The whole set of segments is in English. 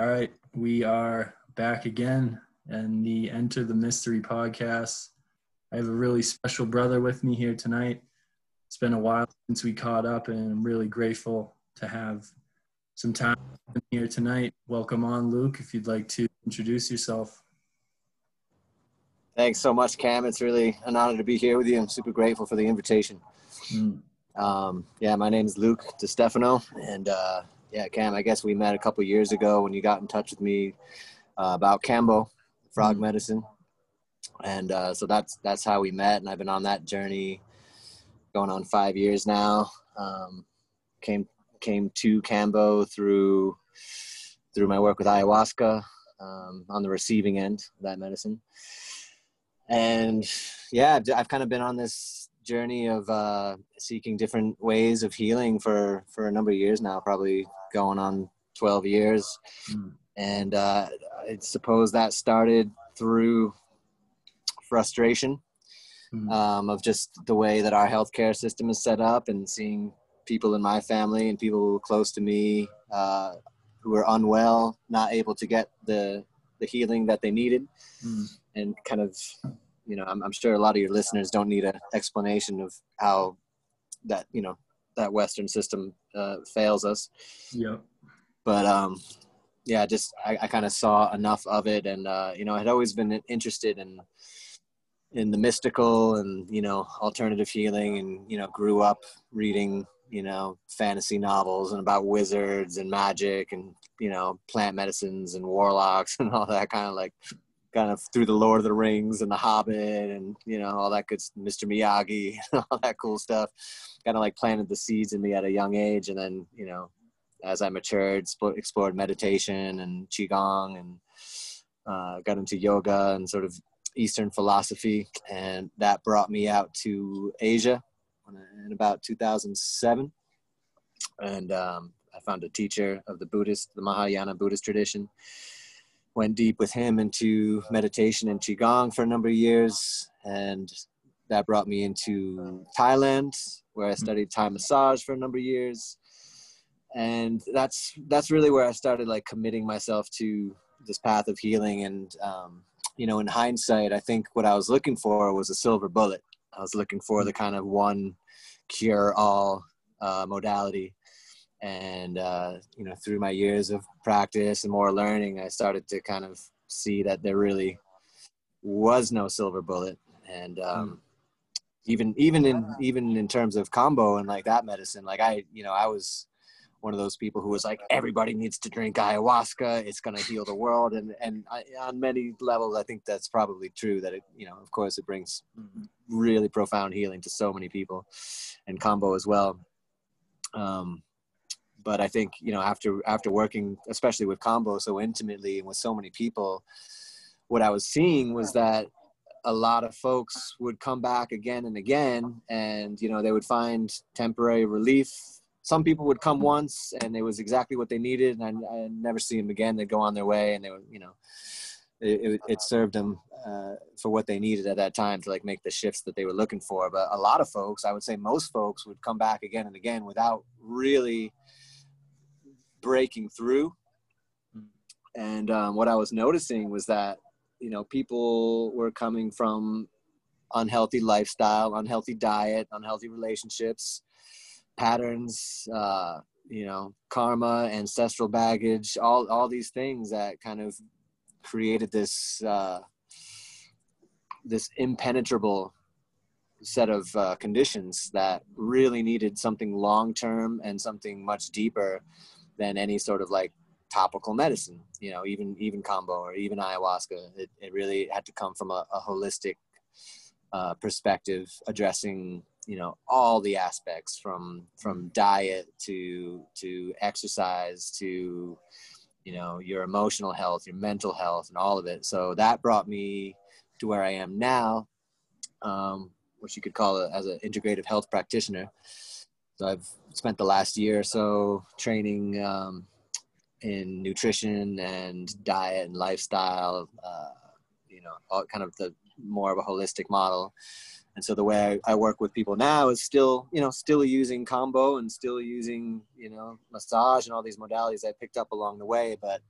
All right, we are back again and the Enter the Mystery podcast. I have a really special brother with me here tonight. It's been a while since we caught up, and I'm really grateful to have some time here tonight. Welcome on, Luke, if you'd like to introduce yourself. Thanks so much, Cam. It's really an honor to be here with you. I'm super grateful for the invitation. Mm. Um, yeah, my name is Luke DeStefano, and uh, yeah, Cam, I guess we met a couple years ago when you got in touch with me uh, about Kambo, frog mm. medicine, and uh, so that's that's how we met. And I've been on that journey going on five years now. Um, came came to Kambo through through my work with ayahuasca um, on the receiving end of that medicine. And yeah, I've kind of been on this journey of uh, seeking different ways of healing for for a number of years now, probably going on 12 years. Mm. And uh, I suppose that started through frustration mm. um, of just the way that our healthcare system is set up and seeing people in my family and people close to me uh, who are unwell, not able to get the the healing that they needed, mm. and kind of, you know, I'm, I'm sure a lot of your listeners don't need an explanation of how that you know that Western system uh, fails us. Yeah. But um, yeah, just I, I kind of saw enough of it, and uh, you know, I had always been interested in in the mystical and you know alternative healing, and you know, grew up reading you know fantasy novels and about wizards and magic and you know plant medicines and warlocks and all that kind of like kind of through the Lord of the Rings and the Hobbit and you know all that good Mr. Miyagi and all that cool stuff. Kind of like planted the seeds in me at a young age, and then you know as I matured, explored meditation and qigong and uh, got into yoga and sort of Eastern philosophy, and that brought me out to Asia in about 2007, and um, I found a teacher of the Buddhist, the Mahayana Buddhist tradition. Went deep with him into meditation and qigong for a number of years, and that brought me into Thailand, where I studied Thai massage for a number of years, and that's that's really where I started like committing myself to this path of healing. And um, you know, in hindsight, I think what I was looking for was a silver bullet. I was looking for the kind of one cure all uh, modality. And, uh, you know, through my years of practice and more learning, I started to kind of see that there really was no silver bullet. And, um, mm. even, even in, even in terms of Kambo and like that medicine, like I, you know, I was, one of those people who was like everybody needs to drink ayahuasca it's going to heal the world and and I, on many levels i think that's probably true that it you know of course it brings really profound healing to so many people and Kambo as well um, but i think you know after after working especially with Kambo so intimately and with so many people what i was seeing was that a lot of folks would come back again and again and you know they would find temporary relief some people would come once and it was exactly what they needed and I, I never see them again. They'd go on their way and they were, you know, it, it, it served them uh, for what they needed at that time to like make the shifts that they were looking for. But a lot of folks, I would say most folks would come back again and again without really breaking through. And um, what I was noticing was that, you know, people were coming from unhealthy lifestyle, unhealthy diet, unhealthy relationships, patterns, uh, you know, karma, ancestral baggage, all all these things that kind of created this uh, this impenetrable set of uh, conditions that really needed something long term and something much deeper than any sort of like topical medicine you know even even Kambo or even ayahuasca. It, it really had to come from a, a holistic uh, perspective addressing you know all the aspects from from diet to to exercise to you know your emotional health your mental health and all of it. So that brought me to where i am now um, which you could call it as an integrative health practitioner so i've spent the last year or so training um, in nutrition and diet and lifestyle uh, you know all kind of the more of a holistic model and so the way I, I, work with people now is still you know still using Kambo and still using you know massage and all these modalities i picked up along the way but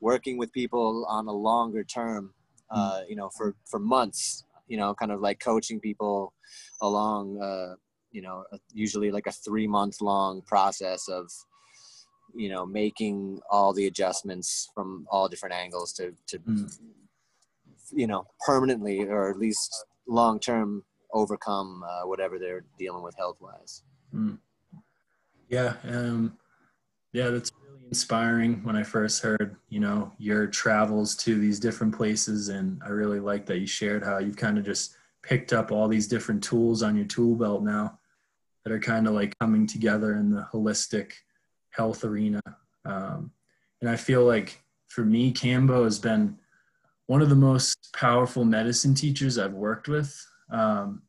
working with people on a longer term uh, mm. you know for for months you know kind of like coaching people along uh, you know usually like a three month long process of you know making all the adjustments from all different angles to to mm. you know permanently or at least long term overcome uh, whatever they're dealing with health wise. Mm. Yeah, um, yeah, that's really inspiring. When I first heard, you know, your travels to these different places, and I really like that you shared how you've kind of just picked up all these different tools on your tool belt now that are kind of like coming together in the holistic health arena. Um, and I feel like for me, Kambo has been one of the most powerful medicine teachers I've worked with um,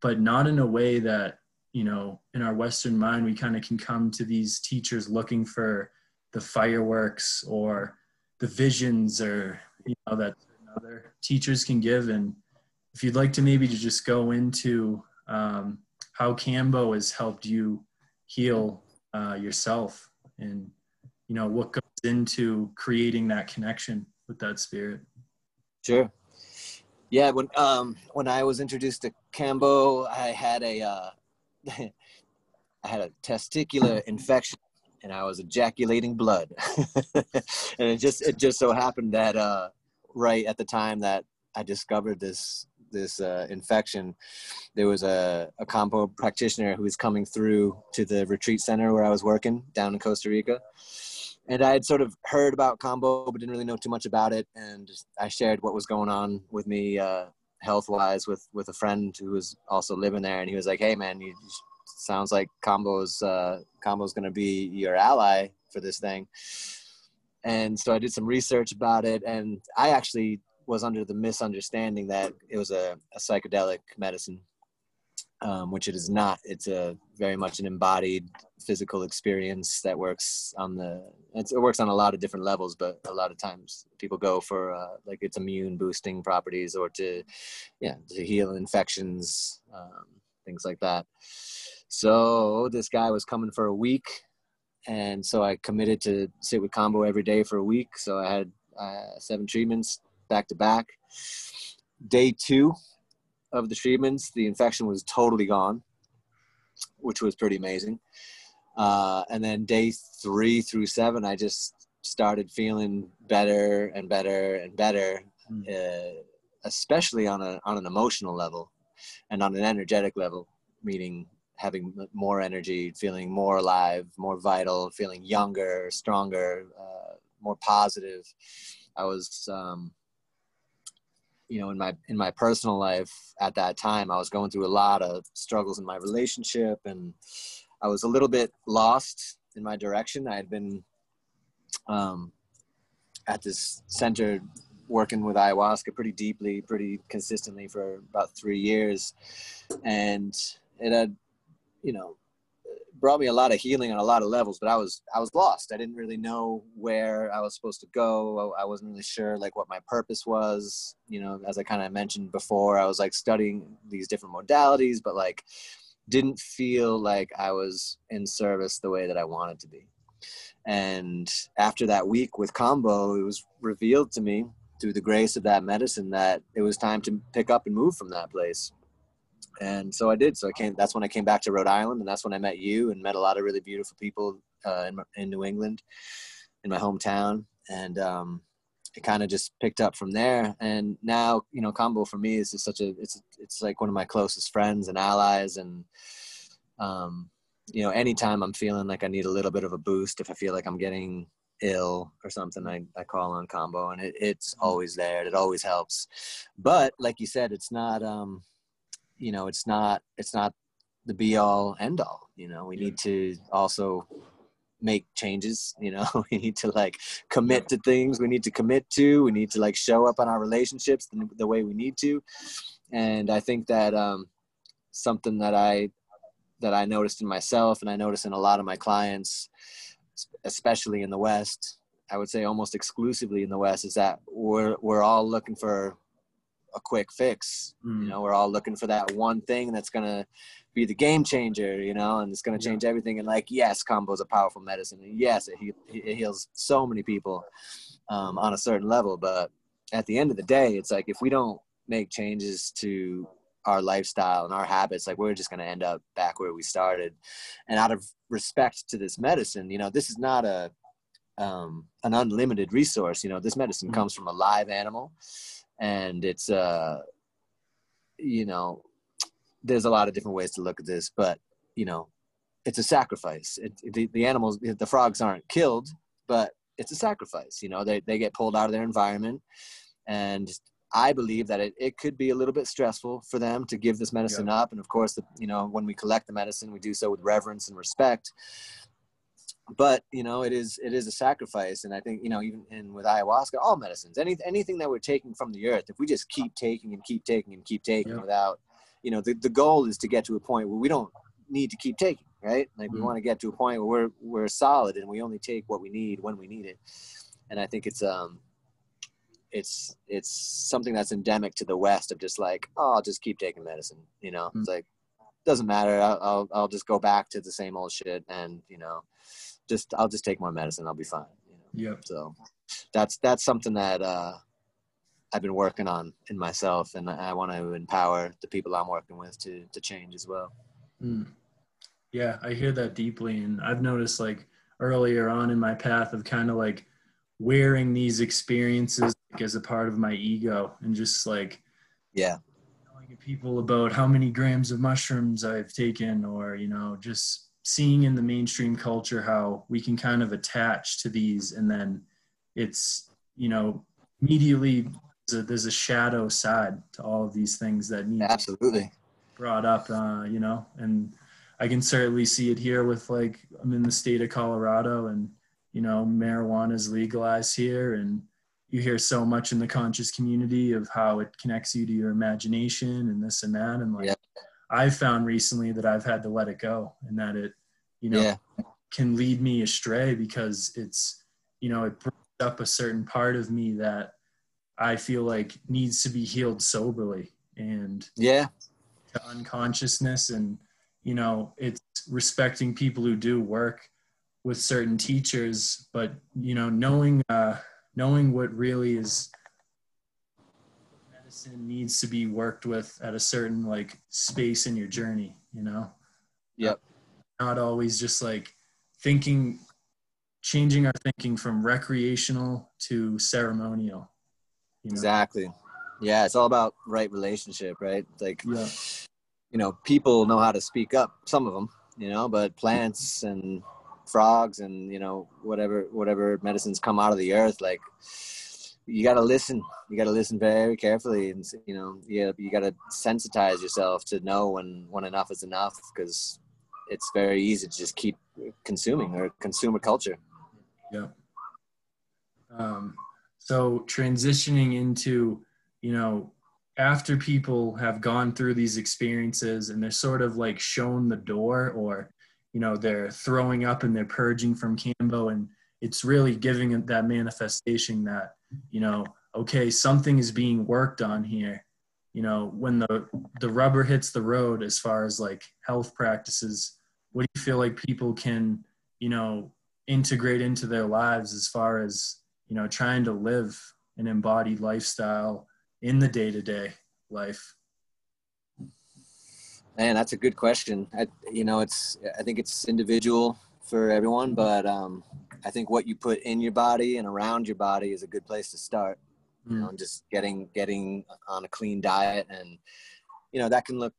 but not in a way that you know in our western mind we kind of can come to these teachers looking for the fireworks or the visions or you know that other teachers can give and if you'd like to maybe to just go into um, how Kambo has helped you heal uh, yourself and you know what goes into creating that connection with that spirit. Sure. Yeah, when um when I was introduced to Kambo, I had a uh, I had a testicular infection and I was ejaculating blood, and it just it just so happened that uh, right at the time that I discovered this this uh, infection, there was a, a Kambo practitioner who was coming through to the retreat center where I was working down in Costa Rica and I had sort of heard about Kambo, but didn't really know too much about it. And I shared what was going on with me uh, health wise with with a friend who was also living there, and he was like, "Hey, man, you sounds like Kambo's, uh, Kambo's going to be your ally for this thing." And so I did some research about it, and I actually was under the misunderstanding that it was a, a psychedelic medicine um, which it is not. It's a very much an embodied physical experience that works on the. it works on a lot of different levels, but a lot of times people go for uh, like its immune boosting properties or to, yeah, to heal infections, um, things like that. So this guy was coming for a week, and so I committed to sit with Kambo every day for a week. So I had uh, seven treatments back to back. Day two, of the treatments, the infection was totally gone, which was pretty amazing. Uh, and then day three through seven, I just started feeling better and better and better, mm. uh, especially on a on an emotional level and on an energetic level, meaning having more energy, feeling more alive, more vital, feeling younger, stronger, uh, more positive. I was um, you know in my in my personal life at that time i was going through a lot of struggles in my relationship and i was a little bit lost in my direction. I had been um, at this center working with ayahuasca pretty deeply pretty consistently for about three years. And it had you know brought me a lot of healing on a lot of levels but i was i was lost. I didn't really know where i was supposed to go. I wasn't really sure like what my purpose was. You know as i kind of mentioned before i was like studying these different modalities but like didn't feel like i was in service the way that i wanted to be. And after that week with Kambo it was revealed to me through the grace of that medicine that it was time to pick up and move from that place and so I did. So I came. That's when I came back to Rhode Island, and that's when I met you and met a lot of really beautiful people uh, in, in New England, in my hometown, and um, it kind of just picked up from there. And now, you know, Kambo for me is just such a it's it's like one of my closest friends and allies, and um, you know, anytime I'm feeling like I need a little bit of a boost, if I feel like I'm getting ill or something, I, I call on Kambo, and it, it's mm-hmm. always there. It always helps. But like you said, it's not. Um, you know it's not it's not the be all end all you know? We need to also make changes you know? We need to like commit to things. We need to commit to we need to like show up on our relationships the, the way we need to. And i think that um something that i that i noticed in myself and i noticed in a lot of my clients especially in the west i would say almost exclusively in the west is that we're we're all looking for a quick fix. Mm. You know, we're all looking for that one thing that's gonna be the game changer. You know, and it's gonna Yeah. change everything. And like, yes, Kambo is a powerful medicine. And yes, it, he- it heals so many people um, on a certain level. But at the end of the day, it's like if we don't make changes to our lifestyle and our habits, like we're just gonna end up back where we started. And out of respect to this medicine, you know, this is not a um, an unlimited resource. You know, this medicine Mhm. comes from a live animal, and it's uh, you know, there's a lot of different ways to look at this, but you know, it's a sacrifice. It, the, the animals, the frogs aren't killed, but it's a sacrifice. You know, they they get pulled out of their environment, and I believe that it, it could be a little bit stressful for them to give this medicine up. And of course, the, you know, when we collect the medicine, we do so with reverence and respect but you know it is it is a sacrifice and i think you know even in with ayahuasca all medicines any, anything that we're taking from the earth if we just keep taking and keep taking and keep taking Yeah. without you know the, the goal is to get to a point where we don't need to keep taking right? Like we Mhm. want to get to a point where we're we're solid and we only take what we need when we need it. And i think it's um it's it's something that's endemic to the west of just like oh i'll just keep taking medicine you know? It's like doesn't matter. I'll, I'll i'll just go back to the same old shit and you know just i'll just take more medicine i'll be fine you know Yep. so that's that's something that uh i've been working on in myself and i want to empower the people i'm working with to to change as well Mm. Yeah, I hear that deeply. And I've noticed like earlier on in my path of kind of like wearing these experiences like, as a part of my ego and just like yeah telling people about how many grams of mushrooms I've taken or, you know, just seeing in the mainstream culture how we can kind of attach to these and then it's, you know, immediately there's a, there's a shadow side to all of these things that need absolutely brought up, uh, you know, and I can certainly see it here with like I'm in the state of Colorado and you know marijuana is legalized here and you hear so much in the conscious community of how it connects you to your imagination and this and that and like Yeah. I've found recently that I've had to let it go and that it you know yeah. can lead me astray because it's you know it brings up a certain part of me that I feel like needs to be healed soberly and yeah. unconsciousness. And you know it's respecting people who do work with certain teachers but you know knowing uh knowing what really is medicine needs to be worked with at a certain like space in your journey you know Yep. not always just like thinking changing our thinking from recreational to ceremonial you know? exactly yeah it's all about right relationship right like yeah you know people know how to speak up some of them you know but plants and frogs and you know whatever whatever medicines come out of the earth like you got to listen you got to listen very carefully and you know you, you got to sensitize yourself to know when when enough is enough because it's very easy to just keep consuming or consumer culture Yeah. Um, so transitioning into, you know, after people have gone through these experiences and they're sort of like shown the door or, you know, they're throwing up and they're purging from Kambo and it's really giving that manifestation that, you know, okay, something is being worked on here. You know, when the the rubber hits the road as far as like health practices, what do you feel like people can, you know, integrate into their lives as far as you know trying to live an embodied lifestyle in the day-to-day life Man, that's a good question. I, you know, it's I think it's individual for everyone, but um, I think what you put in your body and around your body is a good place to start. You know, and just getting getting on a clean diet, and you know that can look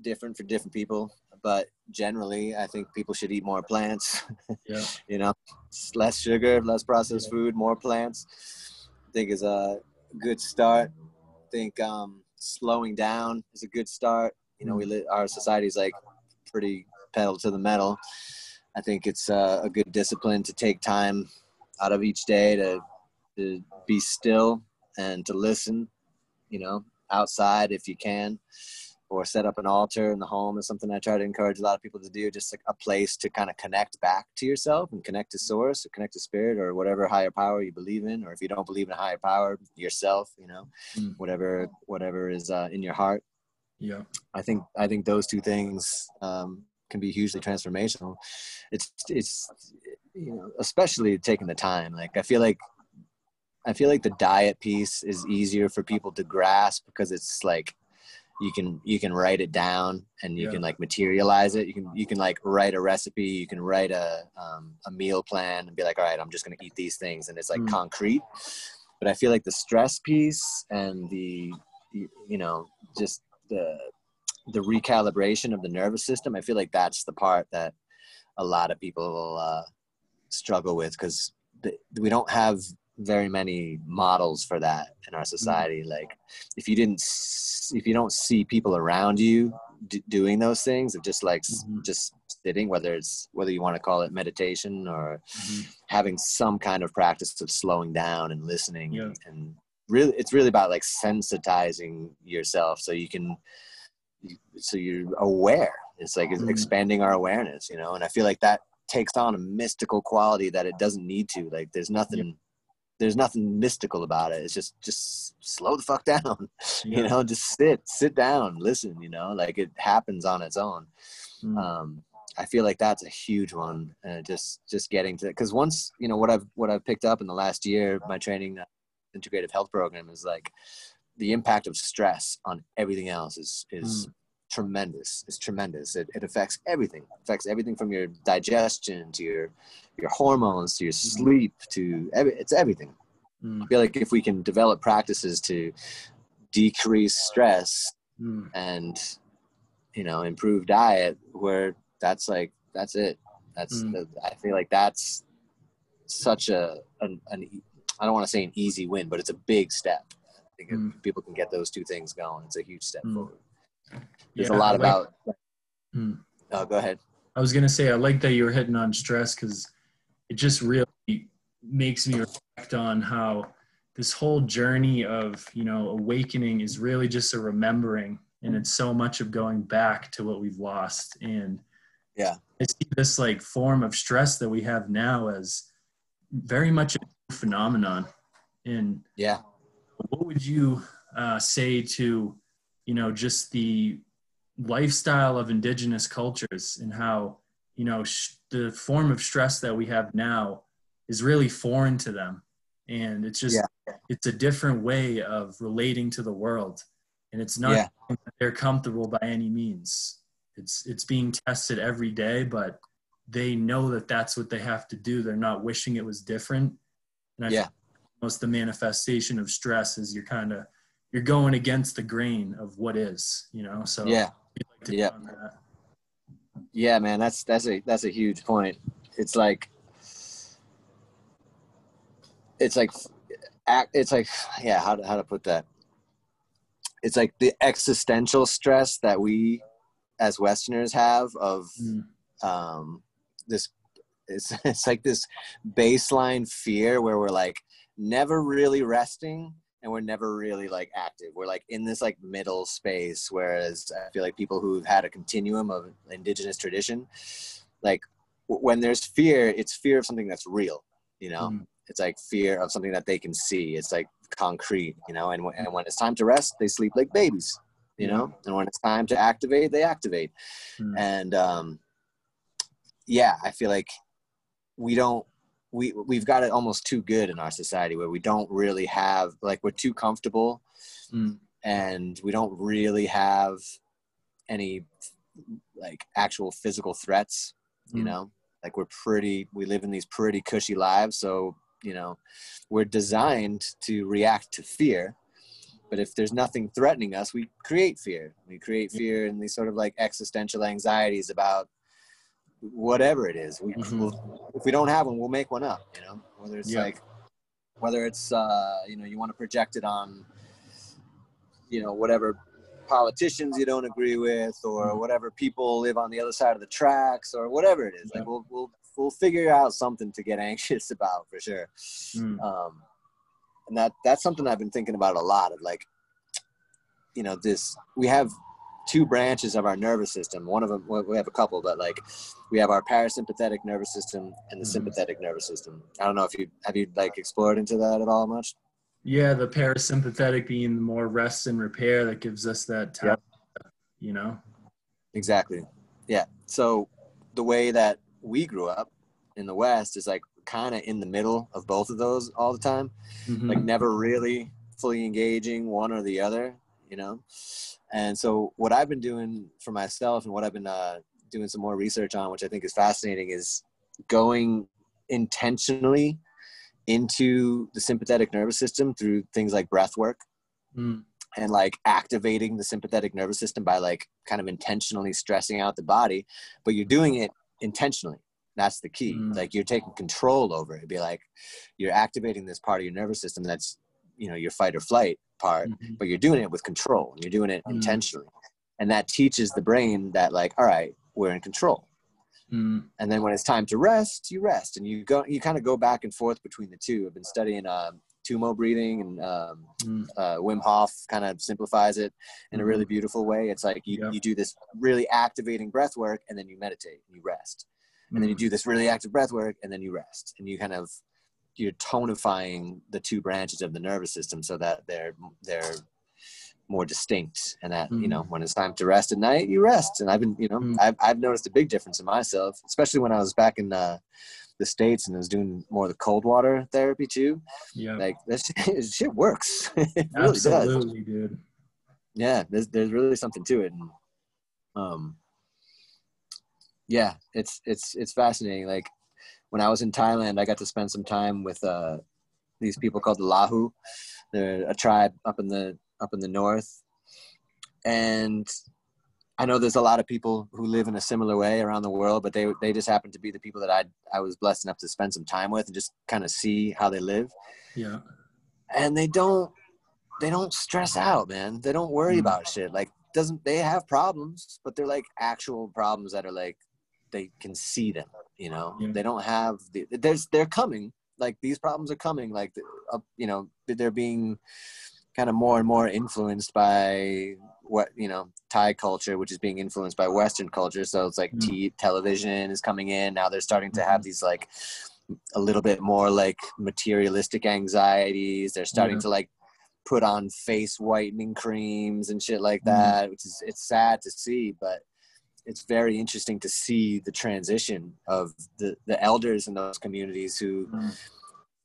different for different people. But generally, I think people should eat more plants. yeah you know, less sugar, less processed food, more plants. I think is a good start. I think um, slowing down is a good start. You know, we li- our society's like pretty pedal to the metal. I think it's uh, a good discipline to take time out of each day to to be still and to listen. You know, outside if you can, or set up an altar in the home is something I try to encourage a lot of people to do. Just like a place to kind of connect back to yourself and connect to source or connect to spirit or whatever higher power you believe in, or if you don't believe in a higher power, yourself, you know, mm. whatever whatever is uh, in your heart. Yeah, I think I think those two things um, can be hugely transformational. It's it's you know especially taking the time. Like I feel like I feel like the diet piece is easier for people to grasp because it's like you can you can write it down and you yeah. can like materialize it you can you can like write a recipe you can write a um, a meal plan and be like all right i'm just going to eat these things and it's like mm. concrete but i feel like the stress piece and the you know just the the recalibration of the nervous system i feel like that's the part that a lot of people uh, struggle with because we don't have very many models for that in our mm. society mm-hmm. like if you didn't if you don't see people around you d- doing those things of just like mm-hmm. just sitting whether it's whether you want to call it meditation or mm-hmm. having some kind of practice of slowing down and listening yeah. and really it's really about like sensitizing yourself so you can so you're aware it's like mm-hmm. expanding our awareness you know and i feel like that takes on a mystical quality that it doesn't need to like there's nothing there's nothing mystical about it. It's just just slow the fuck down. You know, just sit, sit down, listen, you know, like it happens on its own. Mm. Um, I feel like that's a huge one. Uh, just just getting to because once you know what I've what I've picked up in the last year, my training uh, integrative health program is like the impact of stress on everything else is is mm tremendous. It's tremendous. It, it affects everything. It affects everything from your digestion to your your hormones to your mm-hmm. sleep to every, it's everything. Mm. I feel like if we can develop practices to decrease stress mm. and you know improve diet, where that's like that's it. That's mm. the, I feel like that's such a an, an I don't want to say an easy win, but it's a big step. Think if mm. people can get those two things going, it's a huge step mm. forward there's yeah, a lot like, about. Hmm. Oh, go ahead. I was gonna say I like that you were hitting on stress because it just really makes me reflect on how this whole journey of you know awakening is really just a remembering and it's so much of going back to what we've lost and yeah i see this like form of stress that we have now as very much a phenomenon and yeah what would you uh, say to you know just the lifestyle of indigenous cultures and how you know sh- the form of stress that we have now is really foreign to them? And it's just yeah. it's a different way of relating to the world. And it's not yeah. they're comfortable by any means. It's it's being tested every day but they know that that's what they have to do. They're not wishing it was different. And I yeah most the manifestation of stress is you're kind of you're going against the grain of what is, you know. So yeah, like yeah, yeah, man. That's that's a that's a huge point. It's like it's like act. It's like yeah. How to how to put that? It's like the existential stress that we as Westerners have of mm. um, this. It's it's like this baseline fear where we're like never really resting and we're never really like active. We're like in this like middle space. Whereas I feel like people who've had a continuum of indigenous tradition, like w- when there's fear, it's fear of something that's real. You know, mm. it's like fear of something that they can see. It's like concrete. You know, and, w- and when it's time to rest, they sleep like babies. You know, and when it's time to activate, they activate. Mm. And um, yeah, I feel like we don't we we've got it almost too good in our society where we don't really have like we're too comfortable mm. and we don't really have any like actual physical threats you mm. know like we're pretty we live in these pretty cushy lives so you know we're designed to react to fear but if there's nothing threatening us we create fear we create fear and these sort of like existential anxieties about whatever it is. We, mm-hmm. we'll, if we don't have one, we'll make one up. You know, whether it's like whether it's uh, you know you want to project it on you know whatever politicians you don't agree with or mm-hmm. whatever people live on the other side of the tracks or whatever it is. Yeah. Like we'll we'll we'll figure out something to get anxious about for sure. Mm. Um, and that that's something I've been thinking about a lot of like you know this we have two branches of our nervous system. One of them, we have a couple, but like we have our parasympathetic nervous system and the mm-hmm. sympathetic nervous system. I don't know if you have you like explored into that at all much. Yeah, the parasympathetic being the more rest and repair that gives us that time, yep. you know. Exactly. Yeah. So the way that we grew up in the West is like kind of in the middle of both of those all the time, mm-hmm. like never really fully engaging one or the other, you know. And so what I've been doing for myself and what I've been uh, doing some more research on, which I think is fascinating, is going intentionally into the sympathetic nervous system through things like breath work. Mm and like activating the sympathetic nervous system by like kind of intentionally stressing out the body but you're doing it intentionally that's the key mm. like you're taking control over it It'd be like you're activating this part of your nervous system that's you know your fight or flight part mm-hmm. but you're doing it with control and you're doing it mm. intentionally and that teaches the brain that like all right we're in control mm. and then when it's time to rest you rest and you go you kind of go back and forth between the two i've been studying um, Tummo breathing, and um, mm. uh, Wim Hof kind of simplifies it in a really mm-hmm. beautiful way. It's like you, you do this really activating breath work, and then you meditate and you rest, and then you mm. do this really active breath work, and then you rest, and you kind of you're tonifying the two branches of the nervous system so that they're they're more distinct and that mm. you know mm. when it's time to rest at night you rest and i've been you know mm. I've, I've noticed a big difference in myself especially when i was back in uh, the states and was doing more of the cold water therapy too. Yeah, like that shit, shit works. it really Absolutely, does. dude. Yeah, there's there's really something to it. And, um, yeah, it's it's it's fascinating. Like when I was in Thailand, I got to spend some time with uh, these people called the Lahu. They're a tribe up in the up in the north, and I know there's a lot of people who live in a similar way around the world, but they they just happen to be the people that I I was blessed enough to spend some time with and just kind of see how they live. Yeah. And they don't they don't stress out, man. They don't worry mm. about shit. Like doesn't they have problems, but they're like actual problems that are like they can see them, you know. Yeah. They don't have the there's they're coming. Like these problems are coming like uh, you know, they're being kind of more and more influenced by what you know Thai culture, which is being influenced by Western culture. So it's like mm-hmm. t- television is coming in now. They're starting to have mm-hmm. these like a little bit more like materialistic anxieties. They're starting yeah. to like put on face whitening creams and shit like mm-hmm. that, mm-hmm. which is it's sad to see, but it's very interesting to see the transition of the the elders in those communities who mm-hmm.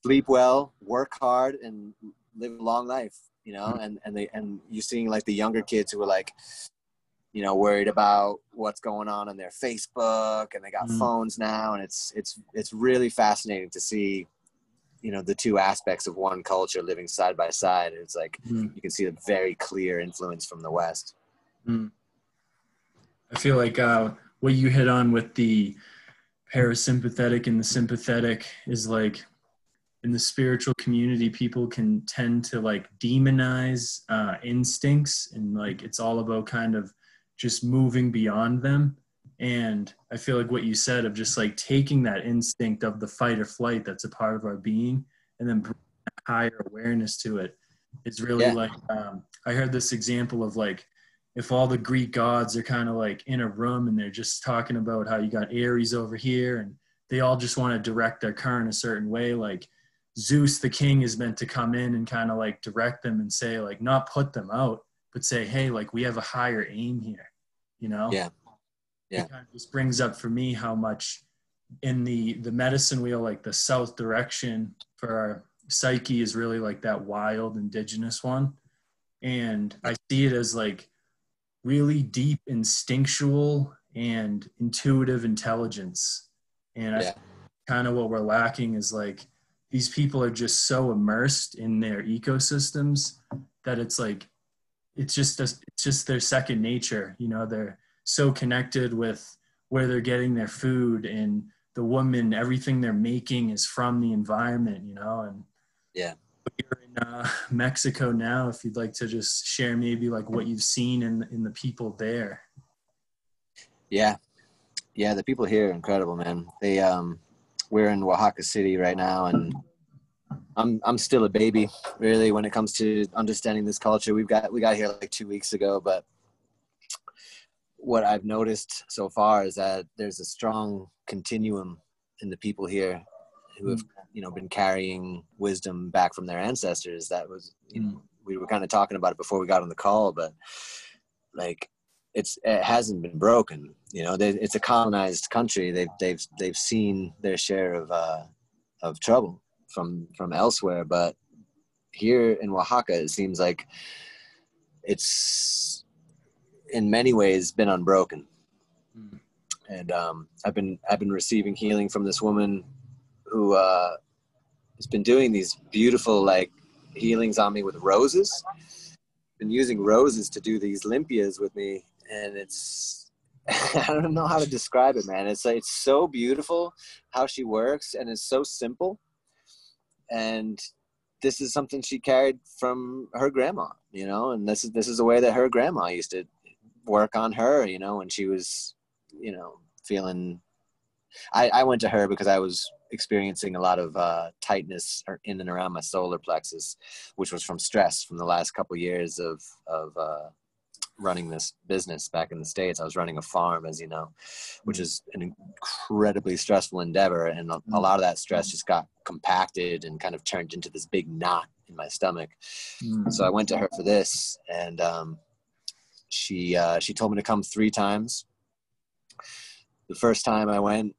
sleep well, work hard, and live a long life you know, and and they and you seeing like the younger kids who are like, you know, worried about what's going on on their Facebook, and they got mm. phones now, and it's it's it's really fascinating to see, you know, the two aspects of one culture living side by side. It's like mm. you can see a very clear influence from the West. I feel like uh, what you hit on with the parasympathetic and the sympathetic is like in the spiritual community people can tend to like demonize uh, instincts and like it's all about kind of just moving beyond them and i feel like what you said of just like taking that instinct of the fight or flight that's a part of our being and then bring higher awareness to it is really yeah. like um, i heard this example of like if all the greek gods are kind of like in a room and they're just talking about how you got ares over here and they all just want to direct their current a certain way like Zeus, the king, is meant to come in and kind of like direct them and say, like, not put them out, but say, hey, like, we have a higher aim here, you know? Yeah. Yeah. It kind of just brings up for me how much in the the medicine wheel, like the south direction for our psyche is really like that wild indigenous one. And I see it as like really deep instinctual and intuitive intelligence. And yeah. Kind of what we're lacking is like these people are just so immersed in their ecosystems that it's like it's just a, it's just their second nature you know they're so connected with where they're getting their food and the woman everything they're making is from the environment you know and yeah you're in uh, mexico now if you'd like to just share maybe like what you've seen in in the people there. Yeah. Yeah the people here are incredible man. They um we're in Oaxaca City right now, and I'm I'm still a baby really when it comes to understanding this culture. We've got we got here like two weeks ago, but what I've noticed so far is that there's a strong continuum in the people here who have you know been carrying wisdom back from their ancestors. That was you know we were kind of talking about it before we got on the call, but like it's it hasn't been broken. You know, they, it's a colonized country. They've they've they've seen their share of uh, of trouble from from elsewhere, but here in Oaxaca, it seems like it's in many ways been unbroken. Mm. And um, I've been I've been receiving healing from this woman who uh, has been doing these beautiful like healings on me with roses. Been using roses to do these limpias with me, and it's I don't know how to describe it, man. It's like it's so beautiful how she works, and it's so simple. And this is something she carried from her grandma, you know, and this is this is the way that her grandma used to work on her, you know, when she was, you know, feeling. I, I went to her because I was experiencing a lot of uh, tightness in and around my solar plexus, which was from stress from the last couple of years of of uh, running this business back in the states. I was running a farm, as you know, which is an incredibly stressful endeavor, and a, a mm. lot of that stress just got compacted and kind of turned into this big knot in my stomach. Mm. So I went to her for this, and um, she uh, she told me to come three times. The first time I went,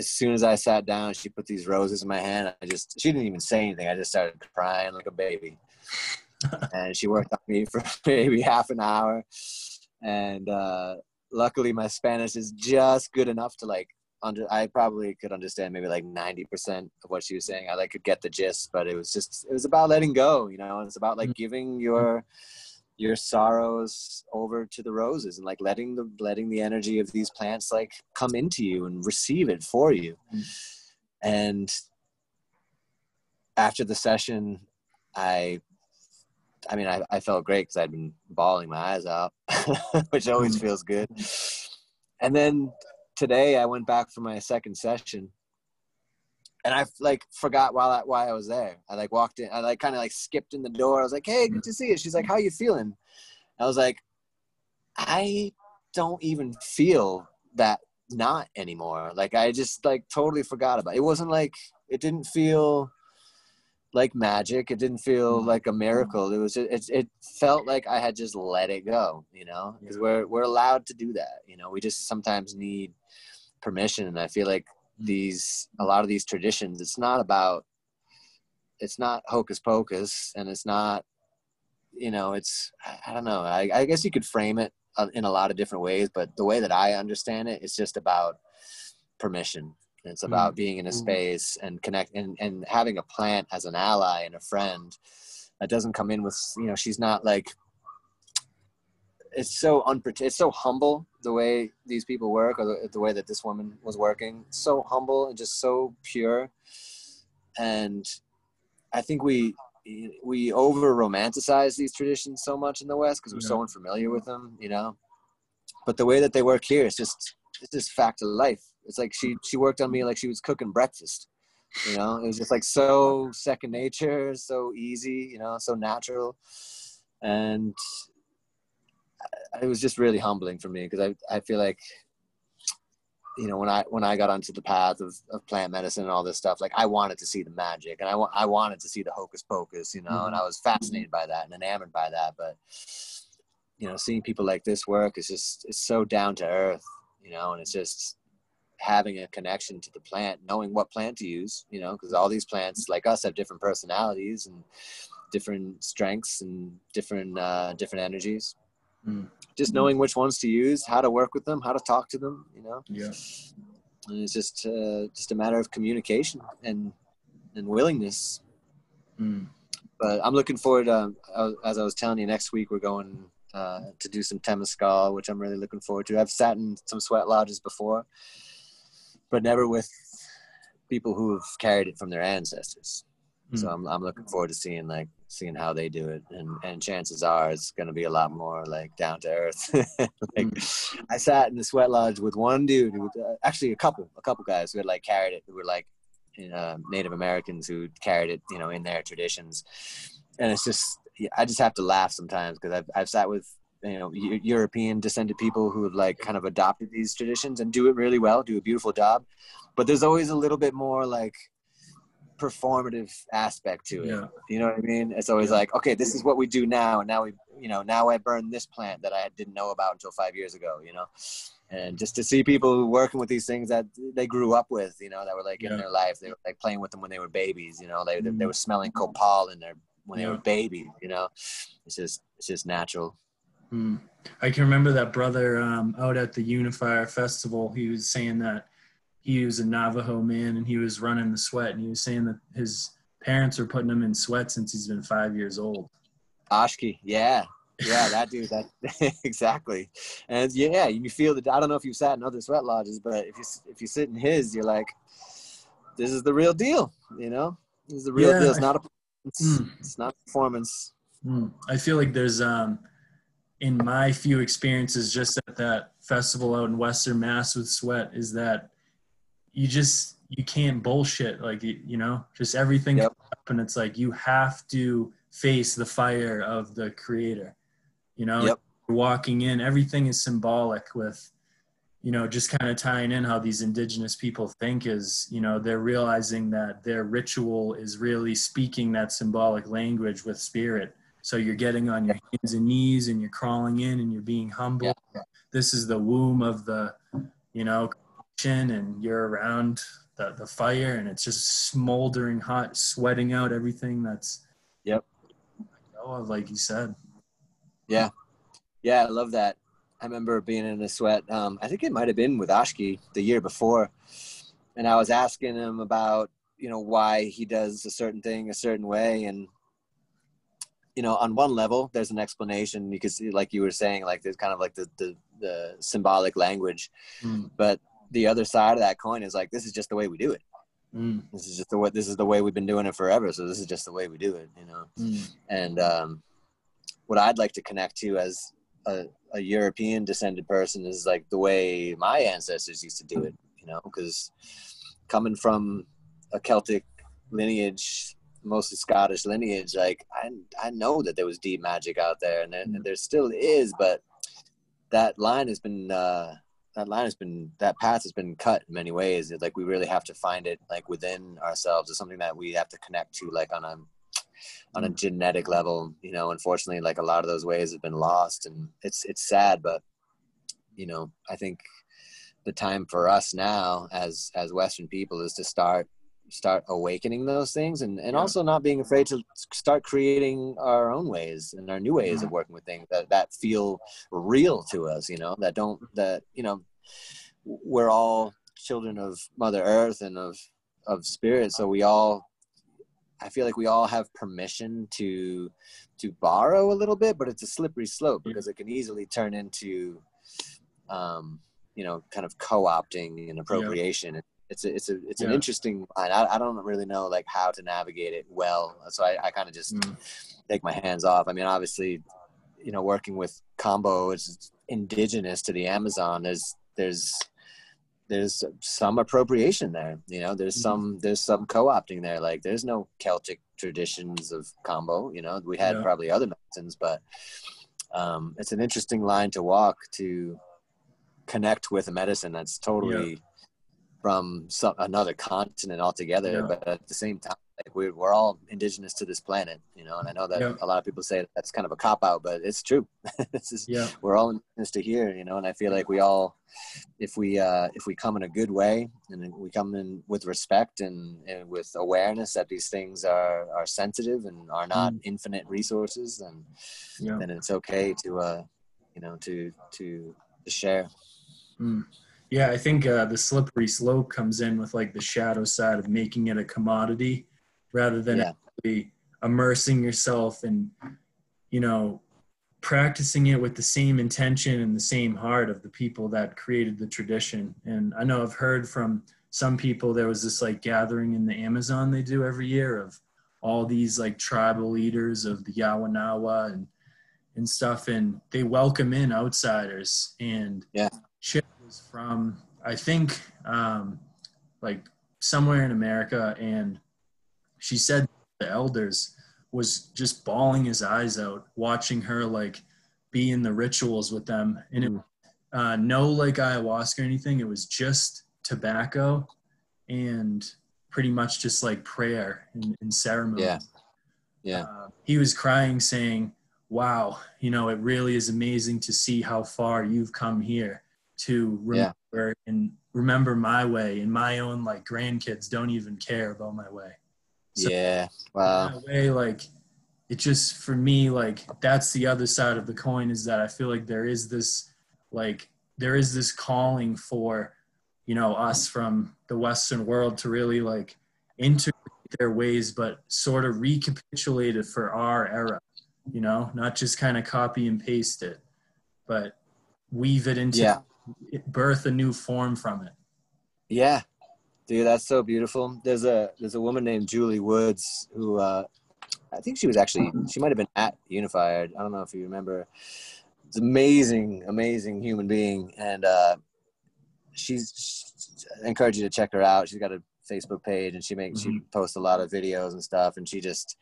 as soon as I sat down, she put these roses in my hand. I just she didn't even say anything. I just started crying like a baby. and she worked on me for maybe half an hour. And uh, luckily, my Spanish is just good enough to like under. I probably could understand maybe like ninety percent of what she was saying. I like could get the gist, but it was just it was about letting go. You know, it's about like mm-hmm. giving your your sorrows over to the roses and like letting the letting the energy of these plants like come into you and receive it for you and after the session i i mean i, I felt great because i'd been bawling my eyes out which always mm. feels good and then today i went back for my second session and I like forgot while I, why I was there. I like walked in. I like kind of like skipped in the door. I was like, "Hey, good to see you." She's like, "How you feeling?" I was like, "I don't even feel that knot anymore. Like I just like totally forgot about it. It wasn't like it didn't feel like magic. It didn't feel mm-hmm. like a miracle. It was just, it it felt like I had just let it go, you know? Cuz we're we're allowed to do that, you know. We just sometimes need permission and I feel like these a lot of these traditions it's not about it's not hocus pocus and it's not you know it's i don't know i, I guess you could frame it uh, in a lot of different ways but the way that i understand it it's just about permission it's about mm-hmm. being in a mm-hmm. space and connect and, and having a plant as an ally and a friend that doesn't come in with you know she's not like it's so unpret- it's so humble the way these people work or the, the way that this woman was working. So humble and just so pure. And i think we we over romanticize these traditions so much in the west because we're yeah. so unfamiliar with them you know? But the way that they work here is just it's just fact of life. It's like she she worked on me like she was cooking breakfast you know? It was just like so second nature so easy you know so natural. And it was just really humbling for me because I, I feel like you know when I when I got onto the path of, of plant medicine and all this stuff like I wanted to see the magic and I, I wanted to see the hocus pocus you know mm-hmm. and I was fascinated by that and enamored by that but you know seeing people like this work is just it's so down to earth you know and it's just having a connection to the plant knowing what plant to use you know because all these plants like us have different personalities and different strengths and different uh, different energies Mm. Just knowing which ones to use, how to work with them, how to talk to them, you know. Yeah. And it's just uh, just a matter of communication and and willingness. Mm. But I'm looking forward. To, uh, as I was telling you, next week we're going uh, to do some temazcal, which I'm really looking forward to. I've sat in some sweat lodges before, but never with people who have carried it from their ancestors. Mm. So I'm I'm looking forward to seeing like seeing how they do it and and chances are it's going to be a lot more like down to earth like mm. i sat in the sweat lodge with one dude who uh, actually a couple a couple guys who had like carried it who were like uh, native americans who carried it you know in their traditions and it's just i just have to laugh sometimes because I've, I've sat with you know European descended people who have like kind of adopted these traditions and do it really well, do a beautiful job. But there's always a little bit more like performative aspect to it. Yeah. You know what I mean? It's always yeah. like, okay, this is what we do now, and now we, you know, now I burn this plant that I didn't know about until five years ago. You know, and just to see people working with these things that they grew up with, you know, that were like yeah. in their life, they were like playing with them when they were babies. You know, they mm-hmm. they were smelling copal in their when they were babies. You know, it's just it's just natural. Mm. I can remember that brother um, out at the Unifier Festival. He was saying that he was a Navajo man and he was running the sweat and he was saying that his parents were putting him in sweat since he's been five years old. Oshki, yeah. Yeah, that dude, that exactly. And yeah, you feel that I don't know if you've sat in other sweat lodges, but if you if you sit in his, you're like, this is the real deal, you know? This is the real yeah. deal. It's not a it's, mm. it's not performance. Mm. I feel like there's um in my few experiences just at that festival out in Western Mass with Sweat is that you just you can't bullshit like you, you know just everything yep. up and it's like you have to face the fire of the creator you know yep. walking in everything is symbolic with you know just kind of tying in how these indigenous people think is you know they're realizing that their ritual is really speaking that symbolic language with spirit so you're getting on your hands and knees and you're crawling in and you're being humble yeah. this is the womb of the you know and you're around the, the fire and it's just smoldering hot, sweating out everything that's yep. of, like you said. Yeah. Yeah, I love that. I remember being in a sweat. Um, I think it might have been with Ashki the year before. And I was asking him about, you know, why he does a certain thing a certain way. And, you know, on one level, there's an explanation because, like you were saying, like there's kind of like the, the, the symbolic language. Mm. But the other side of that coin is like this is just the way we do it. Mm. This is just the way this is the way we've been doing it forever. So this is just the way we do it, you know. Mm. And um, what I'd like to connect to as a, a, European descended person is like the way my ancestors used to do it, you know, because coming from a Celtic lineage, mostly Scottish lineage, like I I know that there was deep magic out there, and there, mm. there still is, but that line has been uh, that line has been that path has been cut in many ways. It's like we really have to find it like within ourselves. It's something that we have to connect to like on a on a mm. genetic level you know? Unfortunately like a lot of those ways have been lost and it's it's sad but you know i think the time for us now as as western people is to start start awakening those things and, and yeah. also not being afraid to start creating our own ways and our new ways of mm-hmm. working with things that, that feel real to us you know that don't that you know we're all children of mother earth and of of spirit so we all i feel like we all have permission to to borrow a little bit but it's a slippery slope because it can easily turn into um you know kind of co-opting and appropriation yeah it's a, it's a it's yeah. an interesting line. I, I don't really know like how to navigate it well, so I, I kind of just mm. take my hands off. I mean, obviously, you know, working with Kambo is indigenous to the Amazon. There's there's there's some appropriation there. You know, there's mm some there's some co-opting there. Like there's no Celtic traditions of Kambo, You know, we had yeah. probably other medicines, but um, it's an interesting line to walk to connect with a medicine that's totally. Yeah from some another continent altogether yeah. but at the same time like we're, we're all indigenous to this planet you know and i know that yeah. a lot of people say that's kind of a cop out but it's true this is yeah. we're all indigenous to here you know and i feel like we all if we uh if we come in a good way and we come in with respect and, and with awareness that these things are are sensitive and are not mm. infinite resources then yeah. then it's okay to uh you know to to, to share mm. Yeah, I think uh, the slippery slope comes in with like the shadow side of making it a commodity rather than yeah. actually immersing yourself and, you know, practicing it with the same intention and the same heart of the people that created the tradition. And I know I've heard from some people there was this like gathering in the Amazon they do every year of all these like tribal leaders of the Yawanawa and and stuff and they welcome in outsiders and yeah was from I think um, like somewhere in America, and she said the elders was just bawling his eyes out watching her like be in the rituals with them. And it, uh, no like ayahuasca or anything. It was just tobacco and pretty much just like prayer and, and ceremony. Yeah. Yeah. Uh, he was crying, saying, "Wow, you know, it really is amazing to see how far you've come here to Yeah. remember and remember my way, and my own like grandkids don't even care about my way. So- yeah. Wow. In a way, like it just for me, like that's the other side of the coin is that I feel like there is this, like there is this calling for, you know, us from the Western world to really like integrate their ways, but sort of recapitulate it for our era, you know, not just kind of copy and paste it, but weave it into Yeah. Birth a new form from it. Yeah, dude, that's so beautiful. There's a there's a woman named Julie Woods who uh, I think she was actually she might have been at Unified. I don't know if you remember. It's amazing, amazing human being, and uh, she's I encourage you to check her out. She's got a Facebook page, and she makes she posts a lot of videos and stuff, and she just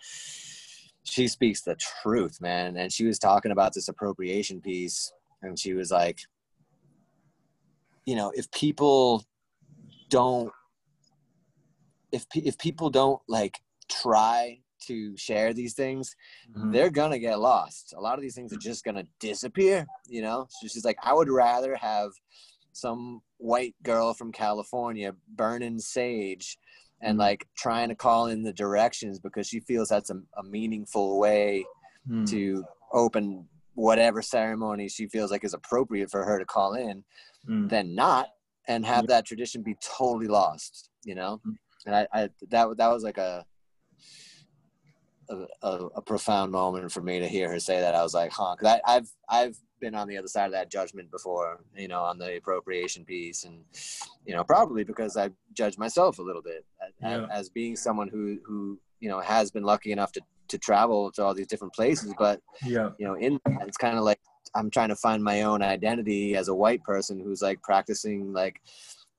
she speaks the truth, man. And she was talking about this appropriation piece, and she was like, you know, if people don't if if people don't like try to share these things Mhm. they're gonna get lost a lot of these things are just gonna disappear you know so she's like i would rather have some white girl from california burning sage and Mhm. like trying to call in the directions because she feels that's a, a meaningful way Hmm. to open whatever ceremony she feels like is appropriate for her to call in Hmm. than not and have that tradition be totally lost you know Mm. and i, I that that was like a, a a profound moment for me to hear her say that i was like huh because i've i've been on the other side of that judgment before you know on the appropriation piece and you know probably because i judge myself a little bit as, Yeah. as being someone who who you know has been lucky enough to to travel to all these different places but Yeah. you know in that, it's kind of like i'm trying to find my own identity as a white person who's like practicing like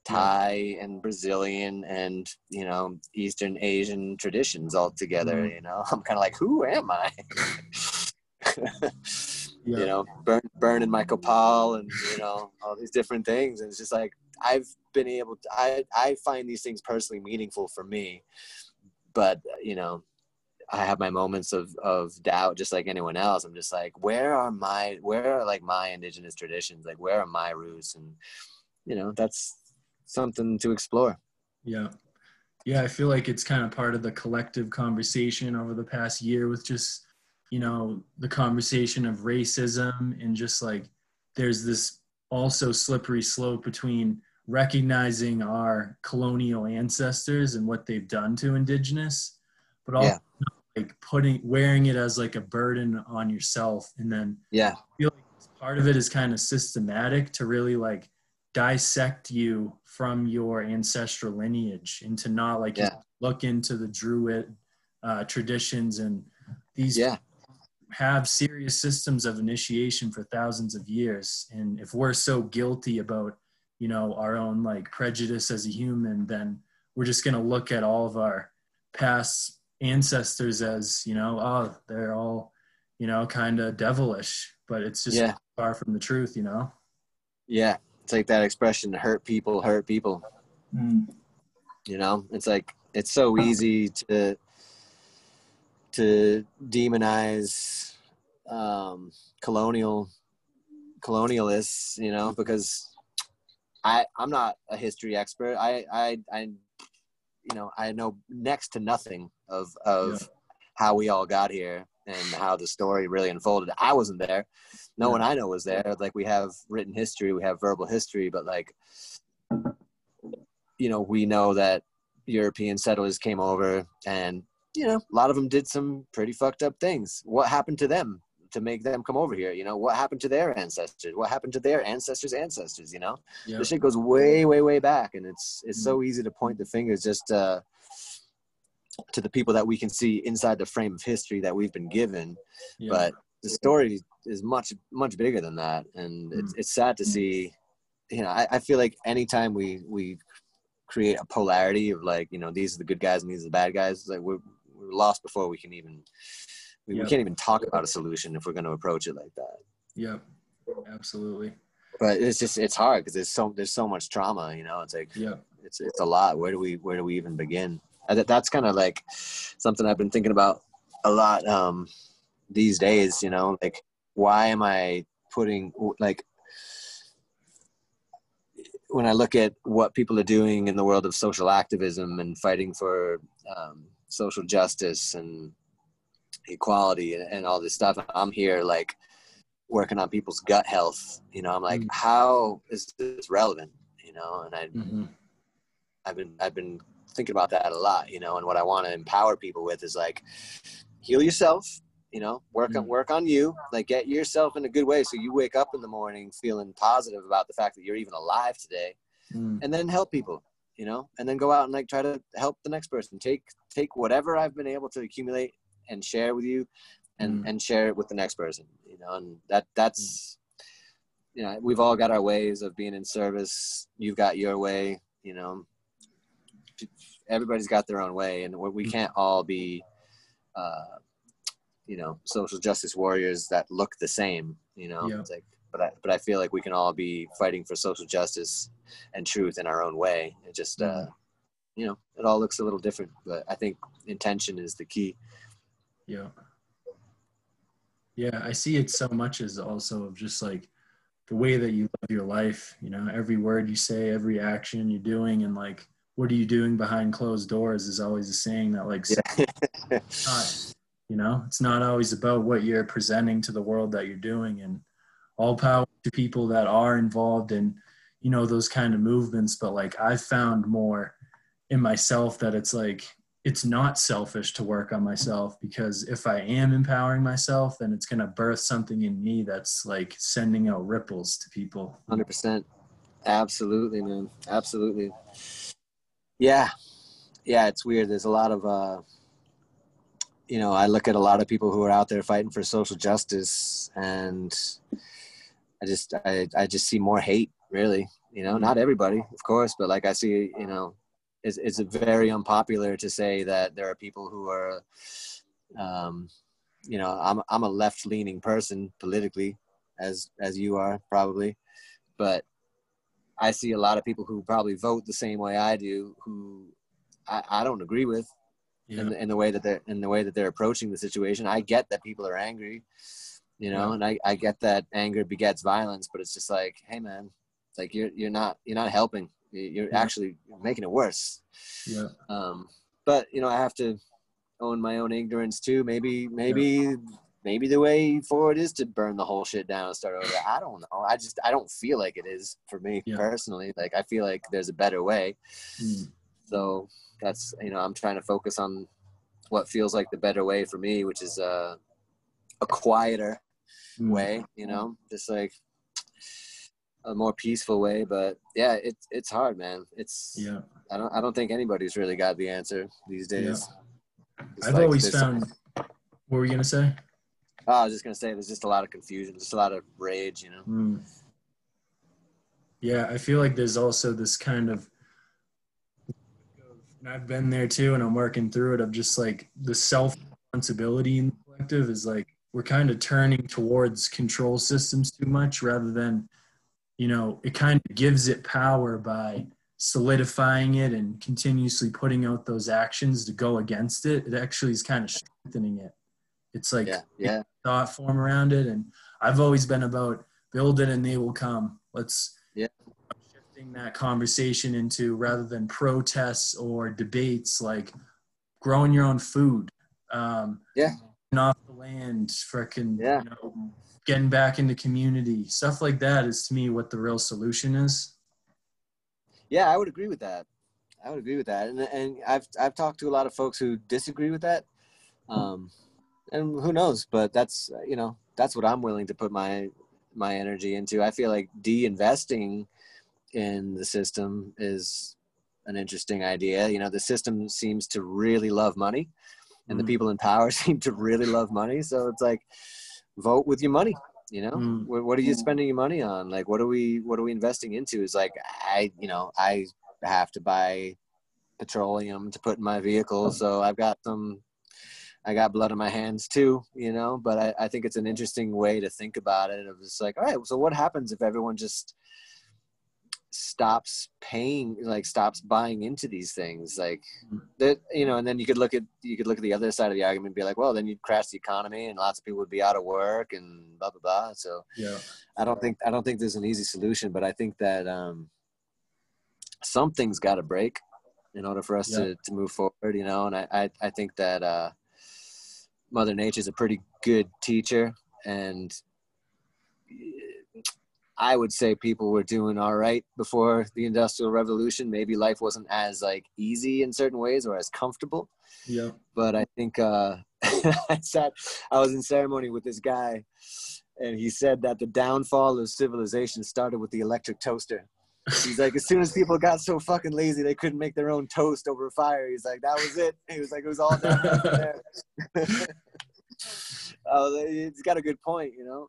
thai and brazilian and you know eastern asian traditions all together Mhm. you know? I'm kind of like who am i? Yeah. you know burn burning my copal and you know all these different things. And it's just like i've been able to i i find these things personally meaningful for me. But you know I have my moments of of doubt, just like anyone else. I'm just like, where are my where are like my indigenous traditions? Like, where are my roots? And you know, that's something to explore. Yeah. Yeah, I feel like it's kind of part of the collective conversation over the past year with just, you know, the conversation of racism and just like there's this also slippery slope between recognizing our colonial ancestors and what they've done to indigenous, but also Yeah. Like putting wearing it as like a burden on yourself. And then Yeah, feel like part of it is kind of systematic to really like dissect you from your ancestral lineage and to not like Yeah. look into the druid uh, traditions. And these yeah, have serious systems of initiation for thousands of years. And if we're so guilty about you know our own like prejudice as a human then we're just going to look at all of our past ancestors as you know oh they're all you know kind of devilish but it's just Yeah. far from the truth you know yeah. It's like that expression: "Hurt people, hurt people." You know, it's like it's so easy to to demonize um, colonial colonialists. You know, because I I'm not a history expert. I I I you know I know next to nothing of of Yeah. how we all got here and how the story really unfolded. I wasn't there. No Yeah. one I know was there. Like we have written history, we have verbal history, but like you know, we know that European settlers came over and you know, a lot of them did some pretty fucked up things. What happened to them to make them come over here? You know, what happened to their ancestors? What happened to their ancestors' ancestors? You know, yeah this shit goes way, way, way back, and it's it's so easy to point the fingers just uh, to the people that we can see inside the frame of history that we've been given. yeah. But the story is much, much bigger than that, and it's it's sad to see. You know, I, I feel like anytime we we create a polarity of like, you know, these are the good guys and these are the bad guys, like we're we're lost before we can even we, Yeah. we can't even talk about a solution if we're going to approach it like that. Yep. Absolutely. But it's just it's hard because there's so there's so much trauma. You know, it's like Yeah. it's it's a lot. Where do we where do we even begin? That, that's kind of like something I've been thinking about a lot um, these days. You know, like why am I putting like when I look at what people are doing in the world of social activism and fighting for um, social justice and equality and, and, all this stuff, I'm here like working on people's gut health. You know, I'm like, mm-hmm. how is this relevant? You know, and I, mm-hmm. I've been, I've been thinking about that a lot. You know, and what I want to empower people with is like, heal yourself, you know work on mm. work on you like get yourself in a good way so you wake up in the morning feeling positive about the fact that you're even alive today mm. and then help people you know and then go out and like try to help the next person take take whatever i've been able to accumulate and share with you and mm. and share it with the next person you know and that that's mm. you know we've all got our ways of being in service you've got your way you know everybody's got their own way and we mm. can't all be uh, you know social justice warriors that look the same you know yeah. it's like but I, but I feel like we can all be fighting for social justice and truth in our own way it just uh, uh you know it all looks a little different but i think intention is the key yeah yeah i see it so much as also of just like the way that you live your life you know every word you say every action you're doing and like what are you doing behind closed doors is always a saying that like yeah. You know, it's not always about what you're presenting to the world that you're doing. And all power to people that are involved in, you know, those kind of movements. But like I've found more in myself that it's like, it's not selfish to work on myself because if I am empowering myself, then it's going to birth something in me that's like sending out ripples to people. 100%. Absolutely, man. Absolutely. Yeah. Yeah, it's weird. There's a lot of, uh, you know, I look at a lot of people who are out there fighting for social justice, and I just, I, I just see more hate. Really, you know, not everybody, of course, but like I see, you know, it's, it's very unpopular to say that there are people who are, um, you know, I'm, I'm a left-leaning person politically, as as you are probably, but I see a lot of people who probably vote the same way I do, who I, I don't agree with yeah. in, in, the way that they're in the way that they're approaching the situation. I get that people are angry, you know, yeah. and I, I get that anger begets violence, but it's just like, hey man, like you're you're not you're not helping. You're yeah. actually making it worse. Yeah. Um, but you know, I have to own my own ignorance too. Maybe maybe maybe the way forward is to burn the whole shit down and start over. I don't know. I just I don't feel like it is for me yeah. personally. Like I feel like there's a better way. Mm. So that's you know i'm trying to focus on what feels like the better way for me which is uh, a quieter mm. way you know just like a more peaceful way but yeah it's it's hard man it's yeah i don't i don't think anybody's really got the answer these days yeah. i've like always found what were you gonna say oh, i was just gonna say there's just a lot of confusion just a lot of rage you know mm. yeah i feel like there's also this kind of and I've been there too, and I'm working through it. Of just like the self responsibility in the collective is like we're kind of turning towards control systems too much rather than, you know, it kind of gives it power by solidifying it and continuously putting out those actions to go against it. It actually is kind of strengthening it. It's like yeah, yeah. thought form around it, and I've always been about build it and they will come. Let's shifting that conversation into rather than protests or debates like growing your own food um yeah off the land freaking yeah. you know, getting back into community. Stuff like that is to me what the real solution is. Yeah i would agree with that. I would agree with that. And, and i've i've talked to a lot of folks who disagree with that. Um and who knows? But that's you know that's what i'm willing to put my my energy into. I feel like de-investing in the system is an interesting idea. You know, the system seems to really love money, and mm. the people in power seem to really love money. So it's like, vote with your money. You know, mm. what, what, are you spending your money on? Like, what are we what are we investing into? Is like I, you know, I have to buy petroleum to put in my vehicle, so I've got some I got blood on my hands too, you know. But I, I think it's an interesting way to think about it. Of just like, all right, so what happens if everyone just stops paying like stops buying into these things like Mm-hmm. that you know and then you could look at you could look at the other side of the argument and be like well then you'd crash the economy and lots of people would be out of work and blah blah blah so Yeah. i don't think i don't think there's an easy solution but i think that um something's got to break in order for us Yeah. to, to move forward you know and I, I i think that uh mother nature's a pretty good teacher and I would say people were doing all right before the industrial revolution. Maybe life wasn't as like easy in certain ways or as comfortable. Yeah. But I think uh, I sat, I was in ceremony with this guy, and he said that the downfall of civilization started with the electric toaster. He's like, as soon as people got so fucking lazy they couldn't make their own toast over fire, he's like, that was it. He was like, it was all down there. oh, it's got a good point, you know.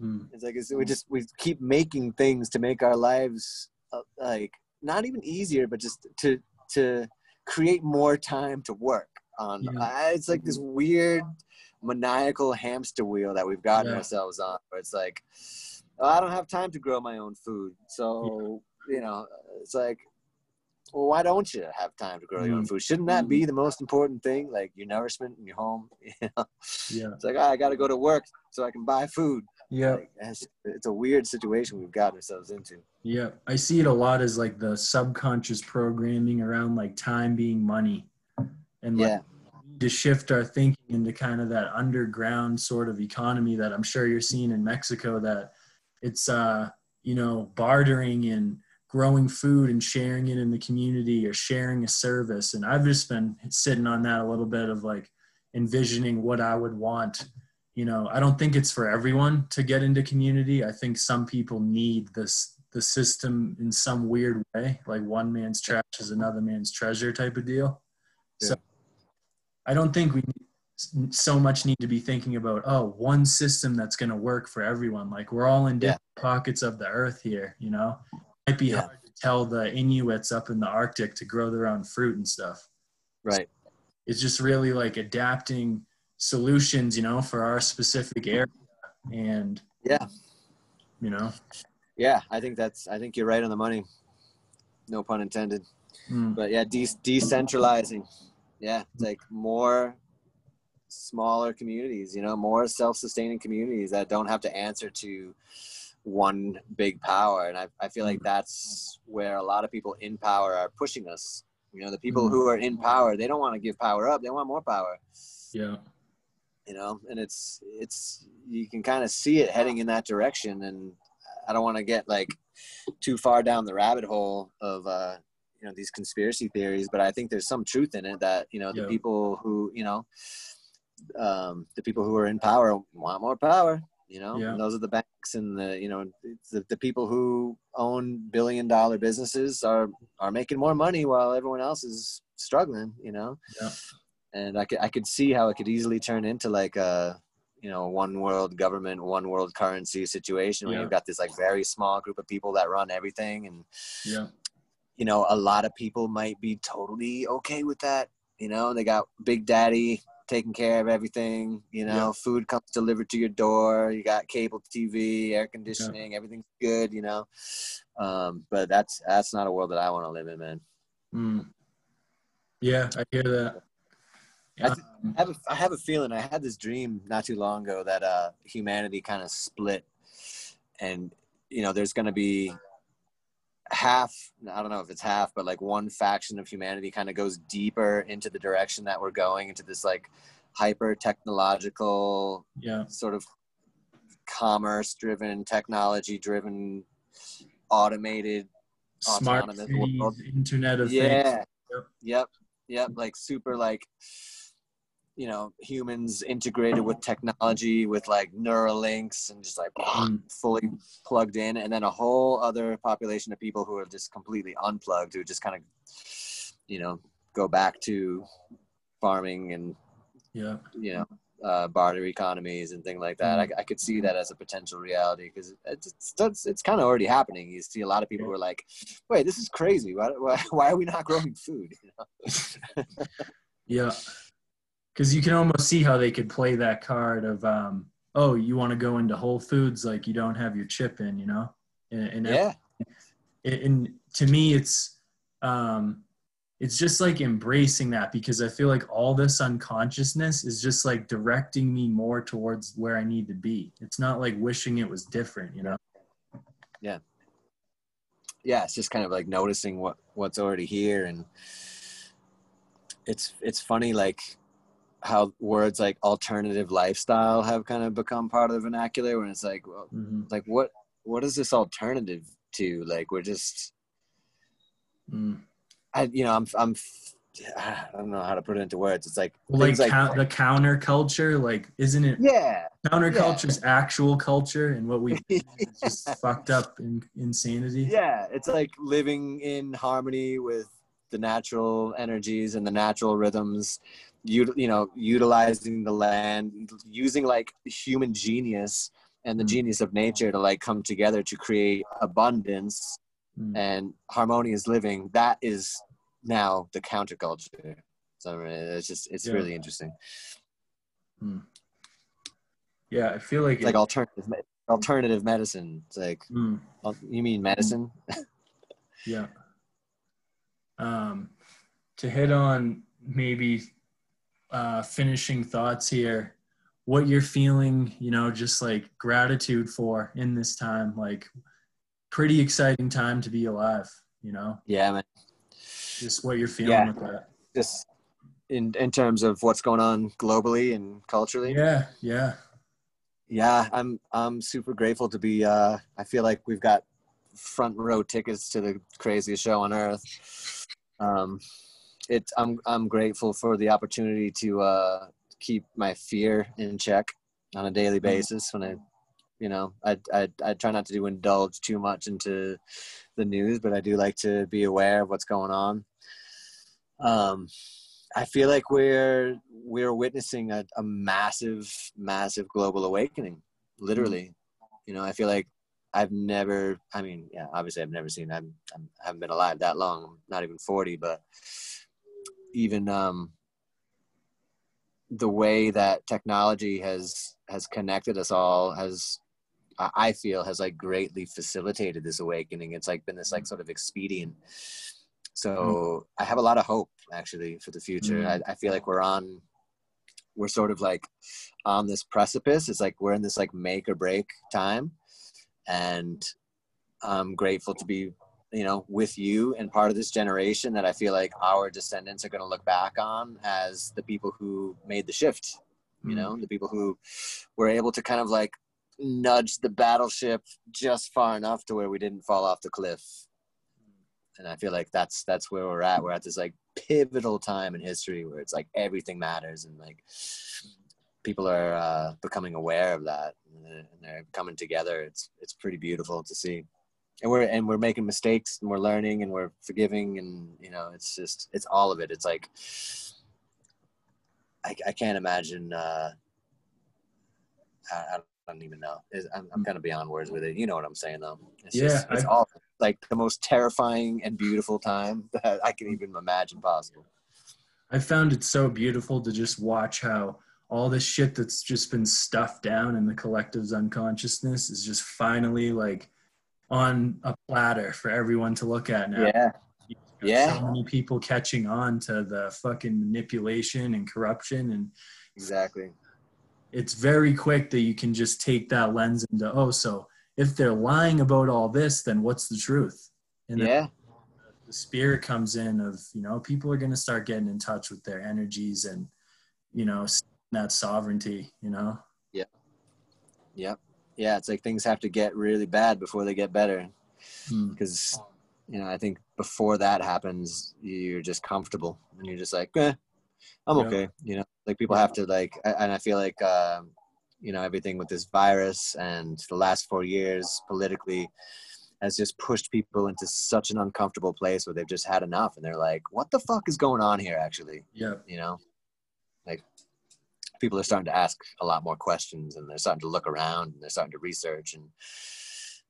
Mm. It's like it's, we just we keep making things to make our lives uh, like not even easier, but just to to create more time to work on. Yeah. I, it's like this weird maniacal hamster wheel that we've gotten Yeah. ourselves on, where it's like "Oh, I don't have time to grow my own food, so you know it's like. Well, why don't you have time to grow your own Mm. food? Shouldn't that be the most important thing, like your nourishment in your home? You know? Yeah. It's like "Ah, I got to go to work so I can buy food. Yeah. Like, it's, a weird situation we've gotten ourselves into. Yeah, I see it a lot as like the subconscious programming around like time being money, and like Yeah, to shift our thinking into kind of that underground sort of economy that I'm sure you're seeing in Mexico. That it's uh you know bartering and growing food and sharing it in the community or sharing a service. And I've just been sitting on that a little bit of like envisioning what I would want you know i don't think it's for everyone to get into community i think some people need this the system in some weird way like one man's trash is another man's treasure type of deal so i don't think we so much need to be thinking about oh one system that's going to work for everyone like we're all in Yeah. different pockets of the earth here you know it might be Yeah. hard to tell the inuits up in the arctic to grow their own fruit and stuff right. it's just really like adapting solutions, you know, for our specific area. And Yeah. you know, Yeah, I think that's. I think you're right on the money. No pun intended. mm, But yeah, de- decentralizing. Yeah, it's like more smaller communities. You know, more self-sustaining communities that don't have to answer to one big power. And I, I feel like that's where a lot of people in power are pushing us. You know, the people Mhm. who are in power, they don't want to give power up. They want more power. yeah, you know and it's it's you can kind of see it heading in that direction and i don't want to get like too far down the rabbit hole of uh you know these conspiracy theories but i think there's some truth in it that you know the Yeah. people who you know um the people who are in power want more power you know Yeah. those are the banks and the you know the, the people who own billion dollar businesses are are making more money while everyone else is struggling you know Yeah. And I could I could see how it could easily turn into like a you know one world government, one world currency situation where Yeah. you've got this like very small group of people that run everything, and yeah, you know a lot of people might be totally okay with that. You know, they got Big Daddy taking care of everything. You know, Yeah. food comes delivered to your door. You got cable TV, air conditioning, everything's good. You know, um, but that's that's not a world that I want to live in, man. mm. yeah. I hear that. I th- I have, a, I have a feeling I had this dream not too long ago that uh, humanity kind of split, and you know, there's going to be half. I don't know if it's half, but like one faction of humanity kind of goes deeper into the direction that we're going into this like hyper technological yeah, sort of commerce driven, technology driven, automated smart cities, world. Internet of Things. yeah Yep. yep yep like super like you know humans integrated with technology with like neural links and just like Mm. fully plugged in and then a whole other population of people who are just completely unplugged who just kind of you know go back to farming and Yeah, you know uh, barter economies and things like that. I, I could see that as a potential reality because it's it's, it's, it's kind of already happening. You see a lot of people who are like, "Wait, this is crazy. Why, why, why are we not growing food?" You know? yeah. Because you can almost see how they could play that card of um, oh you want to go into whole foods like you don't have your chip in you know? And, and yeah. and to me it's um it's just like embracing that because i feel like all this unconsciousness is just like directing me more towards where i need to be. It's not like wishing it was different you know? Yeah. Yeah it's just kind of like noticing what what's already here and it's it's funny like how words like alternative lifestyle have kind of become part of the vernacular when it's like well, mm-hmm. like what what is this alternative to like we're just mm. i you know i'm i'm I don't know how to put it into words. It's like like, like the counterculture, like isn't it? Yeah, counterculture's yeah. actual culture, and what we just fucked up in insanity. Yeah, it's like living in harmony with the natural energies and the natural rhythms you, you know utilizing the land using like human genius and the mm. genius of nature to like come together to create abundance mm. and harmonious living that is now the counterculture so it's just it's yeah. really interesting mm. yeah i feel like it's it, like alternative alternative medicine it's like mm. you mean medicine yeah um to hit on maybe uh, finishing thoughts here. What you're feeling you know just like gratitude for in this time. Like pretty exciting time to be alive you know? Yeah man. Just what you're feeling yeah. with that. Just in in terms of what's going on globally and culturally. Yeah yeah. Yeah i'm i'm super grateful to be uh i feel like we've got front row tickets to the craziest show on earth. Um it I'm I'm grateful for the opportunity to uh, keep my fear in check on a daily mm-hmm. basis when I you know I, I I try not to indulge too much into the news but I do like to be aware of what's going on um I feel like we're we're witnessing a, a massive massive global awakening literally mm-hmm. you know I feel like I've never I mean yeah obviously I've never seen I'm, I'm I haven't been alive that long I'm not even 40 but even um, the way that technology has has connected us all has I feel has like greatly facilitated this awakening. It's like been this like sort of expedient. So mm. I have a lot of hope actually for the future. Mm. I, I feel like we're on we're sort of like on this precipice. It's like we're in this like make or break time. And I'm grateful to be you know with you and part of this generation that i feel like our descendants are going to look back on as the people who made the shift you know mm. the people who were able to kind of like nudge the battleship just far enough to where we didn't fall off the cliff. And i feel like that's that's where we're at. We're at this like pivotal time in history where it's like everything matters and like people are uh, becoming aware of that and they're coming together. It's it's pretty beautiful to see and we're and we're making mistakes and we're learning and we're forgiving and you know it's just it's all of it. It's like i, I can't imagine uh I, I don't even know. I'm, I'm kind of beyond words with it. You know what i'm saying though. It's yeah just, it's I, all like the most terrifying and beautiful time that i can even imagine possible. I found it so beautiful to just watch how all this shit that's just been stuffed down in the collective's unconsciousness is just finally like on a platter for everyone to look at now. Yeah. Yeah. So many people catching on to the fucking manipulation and corruption and exactly. It's very quick that you can just take that lens into oh, so if they're lying about all this, then what's the truth? And yeah. the spirit comes in of you know people are going to start getting in touch with their energies and you know that sovereignty. You know. Yeah. Yep yeah, it's like things have to get really bad before they get better. Because, hmm. you know, I think before that happens, you're just comfortable and you're just like, eh, I'm okay. Yeah. You know, like people have to like, and I feel like, uh, you know, everything with this virus and the last four years politically has just pushed people into such an uncomfortable place where they've just had enough and they're like, what the fuck is going on here actually? Yeah. You know, like people are starting to ask a lot more questions and they're starting to look around and they're starting to research and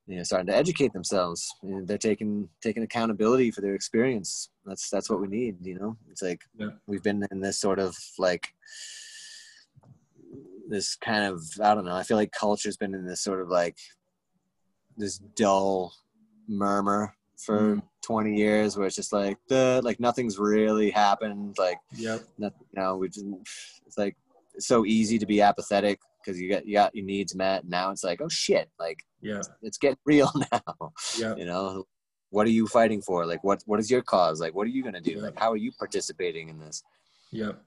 you know starting to educate themselves you know, they're taking taking accountability for their experience that's that's what we need you know it's like Yeah. we've been in this sort of like this kind of i don't know i feel like culture's been in this sort of like this dull murmur for Mm. 20 years where it's just like the like nothing's really happened like Yep. nothing you know we just it's like so easy to be apathetic because you got you got your needs met now it's like oh shit like Yeah. it's getting real now Yeah. you know what are you fighting for like what what is your cause like what are you gonna do Yeah. like how are you participating in this Yep.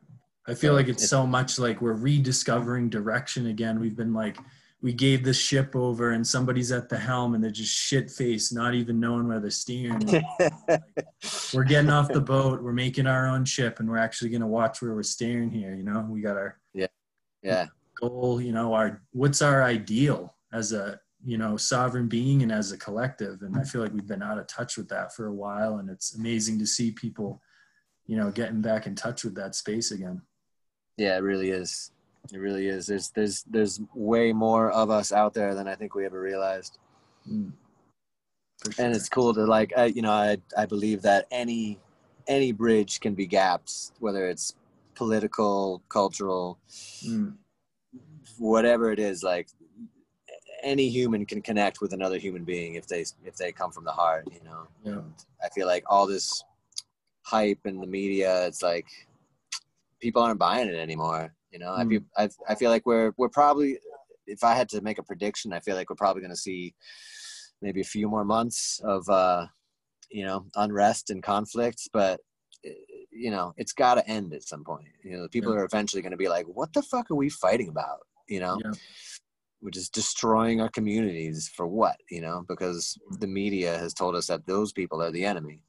I feel like it's it- so much like we're rediscovering direction again. We've been like, we gave the ship over and somebody's at the helm and they're just shit faced, not even knowing where they're steering. we're getting off the boat. We're making our own ship and we're actually going to watch where we're steering here. You know, we got our yeah, yeah goal, you know, our, what's our ideal as a, you know, sovereign being and as a collective. And I feel like we've been out of touch with that for a while. And it's amazing to see people, you know, getting back in touch with that space again. yeah it really is it really is there's there's there's way more of us out there than i think we ever realized Mm. Sure. and it's cool to like I, you know i i believe that any any bridge can be gapped whether it's political cultural Mm. whatever it is like any human can connect with another human being if they if they come from the heart you know Yeah. And i feel like all this hype in the media it's like people aren't buying it anymore you know I, Mm. feel, I, I feel like we're we're probably if i had to make a prediction i feel like we're probably going to see maybe a few more months of uh you know unrest and conflict but eh, you know it's got to end at some point you know people Yeah. are eventually going to be like what the fuck are we fighting about you know Yeah. which is destroying our communities for what you know because the media has told us that those people are the enemy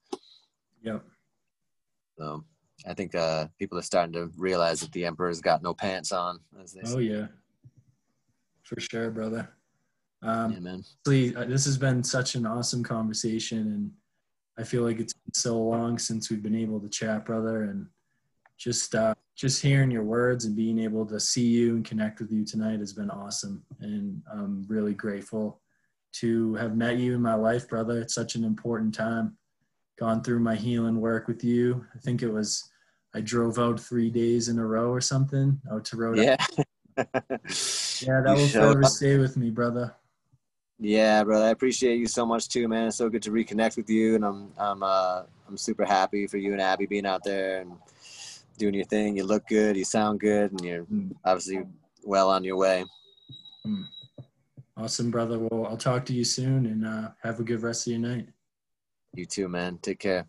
Yep. so i think uh people are starting to realize that the emperor's got no pants on as they Oh yeah. For sure, brother. Um, yeah, man uh, this has been such an awesome conversation, and I feel like it's been so long since we've been able to chat, brother. And just uh, just hearing your words and being able to see you and connect with you tonight has been awesome, and I'm really grateful to have met you in my life, brother. It's such an important time. Gone through my healing work with you. I think it was I drove out three days in a row or something out to Rhode yeah Yeah, that will forever stay with me, brother. Yeah, brother, I appreciate you so much too, man. It's so good to reconnect with you, and I'm I'm uh I'm super happy for you and Abby being out there and doing your thing. You look good, you sound good, and you're Mm. obviously well on your way. Awesome, brother. Well, I'll talk to you soon and uh, have a good rest of your night. You too, man. Take care.